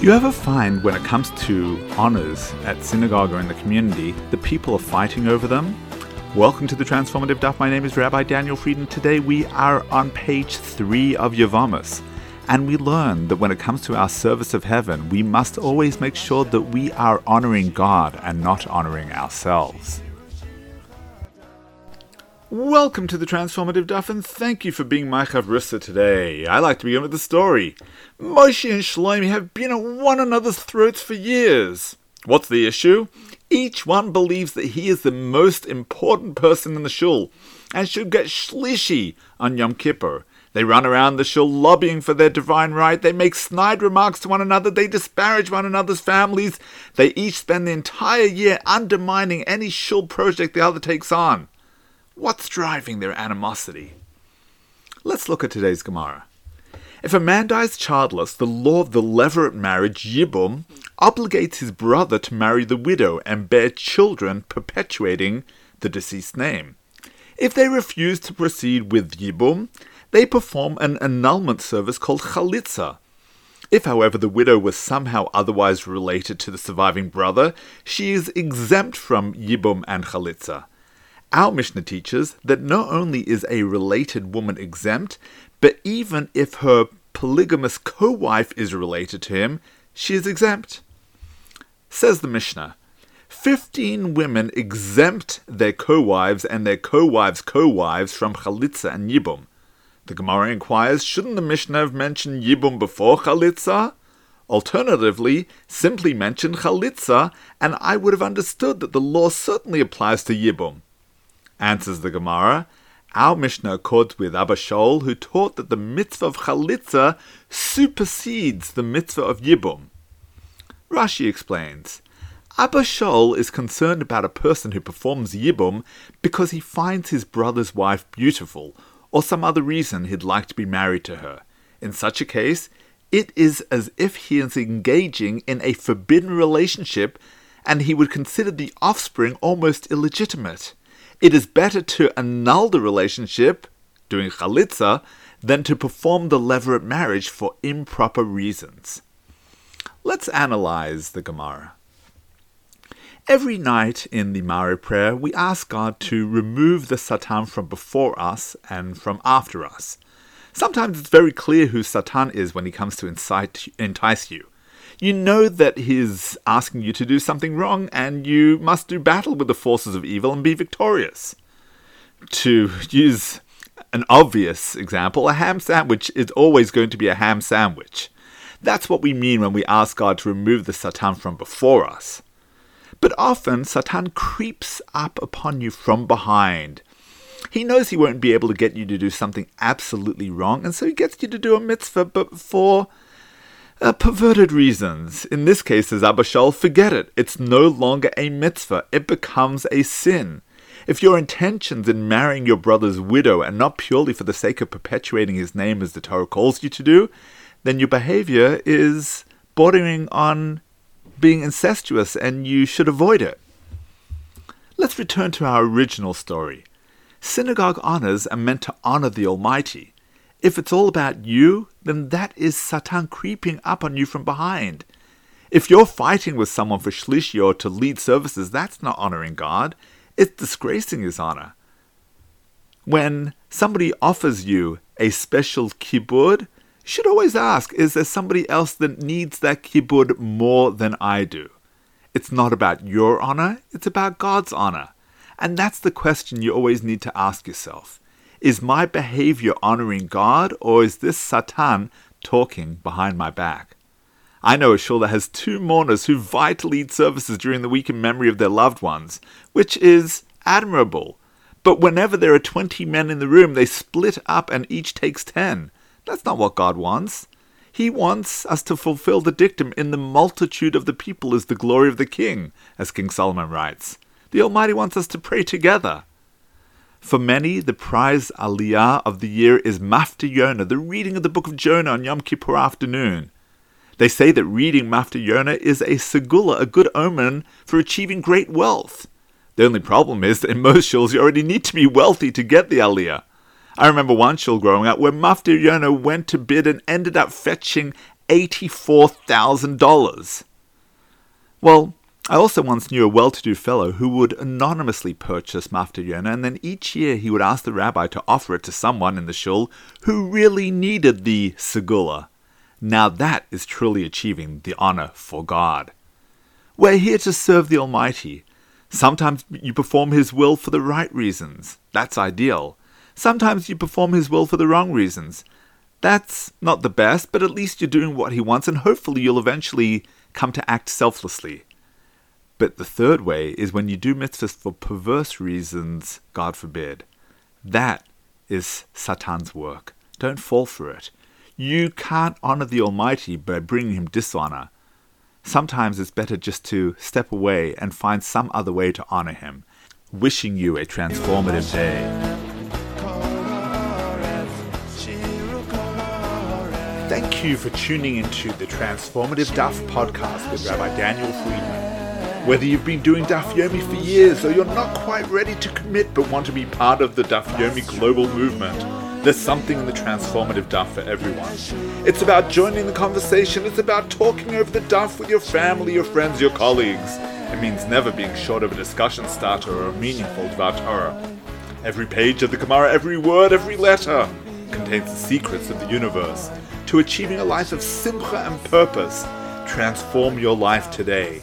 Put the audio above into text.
Do you ever find when it comes to honors at synagogue or in the community, the people are fighting over them? Welcome to the Transformative Daf. My name is Rabbi Daniel Friedman. Today we are on page 3 of Yevamos. And we learn that when it comes to our service of heaven, we must always make sure that we are honoring God and not honoring ourselves. Welcome to the Transformative Daf, and thank you for being my Chavrusa today. I like to begin with the story. Moshe and Shlomi have been at one another's throats for years. What's the issue? Each one believes that he is the most important person in the shul and should get shlishi on Yom Kippur. They run around the shul lobbying for their divine right. They make snide remarks to one another. They disparage one another's families. They each spend the entire year undermining any shul project the other takes on. What's driving their animosity? Let's look at today's Gemara. If a man dies childless, the law of the levirate marriage, Yibum, obligates his brother to marry the widow and bear children perpetuating the deceased name. If they refuse to proceed with Yibum, they perform an annulment service called Chalitza. If, however, the widow was somehow otherwise related to the surviving brother, she is exempt from Yibum and Chalitza. Our Mishnah teaches that not only is a related woman exempt, but even if her polygamous co wife is related to him, she is exempt. Says the Mishnah Fifteen women exempt their co wives and their co wives' co wives from Chalitza and Yibum. The Gemara inquires Shouldn't the Mishnah have mentioned Yibum before Chalitza? Alternatively, simply mention Chalitza, and I would have understood that the law certainly applies to Yibum. Answers the Gemara, our Mishnah accords with Abba Shaul, who taught that the mitzvah of chalitza supersedes the mitzvah of yibum. Rashi explains, Abba Shaul is concerned about a person who performs yibum because he finds his brother's wife beautiful, or some other reason he'd like to be married to her. In such a case, it is as if he is engaging in a forbidden relationship and he would consider the offspring almost illegitimate it is better to annul the relationship, doing chalitza, than to perform the levirate marriage for improper reasons. Let's analyze the Gemara. Every night in the Maariv prayer, we ask God to remove the Satan from before us and from after us. Sometimes it's very clear who Satan is when he comes to incite, entice you you know that he's asking you to do something wrong, and you must do battle with the forces of evil and be victorious. To use an obvious example, a ham sandwich is always going to be a ham sandwich. That's what we mean when we ask God to remove the Satan from before us. But often, Satan creeps up upon you from behind. He knows he won't be able to get you to do something absolutely wrong, and so he gets you to do a mitzvah, but for uh, perverted reasons. In this case, as Abba forget it. It's no longer a mitzvah. It becomes a sin. If your intentions in marrying your brother's widow are not purely for the sake of perpetuating his name as the Torah calls you to do, then your behavior is bordering on being incestuous and you should avoid it. Let's return to our original story. Synagogue honors are meant to honor the Almighty. If it's all about you, then that is Satan creeping up on you from behind. If you're fighting with someone for shlishi or to lead services, that's not honoring God. It's disgracing His honor. When somebody offers you a special kibud, you should always ask, is there somebody else that needs that kibud more than I do? It's not about your honor, it's about God's honor. And that's the question you always need to ask yourself. Is my behavior honoring God, or is this Satan talking behind my back? I know a shul that has two mourners who vitally lead services during the week in memory of their loved ones, which is admirable. But whenever there are 20 men in the room, they split up and each takes 10. That's not what God wants. He wants us to fulfill the dictum, in the multitude of the people is the glory of the king, as King Solomon writes. The Almighty wants us to pray together. For many, the prize aliyah of the year is Maftir Yonah, the reading of the book of Jonah on Yom Kippur afternoon. They say that reading Maftir Yonah is a segula, a good omen for achieving great wealth. The only problem is that in most shuls you already need to be wealthy to get the aliyah. I remember one shul growing up where Maftir Yonah went to bid and ended up fetching $84,000. Well, I also once knew a well to do fellow who would anonymously purchase Maftir and then each year he would ask the rabbi to offer it to someone in the shul who really needed the segula. Now that is truly achieving the honor for God. We're here to serve the Almighty. Sometimes you perform His will for the right reasons. That's ideal. Sometimes you perform His will for the wrong reasons. That's not the best, but at least you're doing what He wants, and hopefully you'll eventually come to act selflessly. But the third way is when you do mitzvahs for perverse reasons, God forbid. That is Satan's work. Don't fall for it. You can't honor the Almighty by bringing him dishonor. Sometimes it's better just to step away and find some other way to honor him. Wishing you a transformative day. Thank you for tuning into the Transformative Daf podcast with Rabbi Daniel Friedman. Whether you've been doing Daf Yomi for years or you're not quite ready to commit but want to be part of the Daf Yomi global movement, there's something in the transformative daf for everyone. It's about joining the conversation, it's about talking over the daf with your family, your friends, your colleagues. It means never being short of a discussion starter or a meaningful Dvar Torah. Every page of the Gemara, every word, every letter contains the secrets of the universe. To achieving a life of simcha and purpose, transform your life today.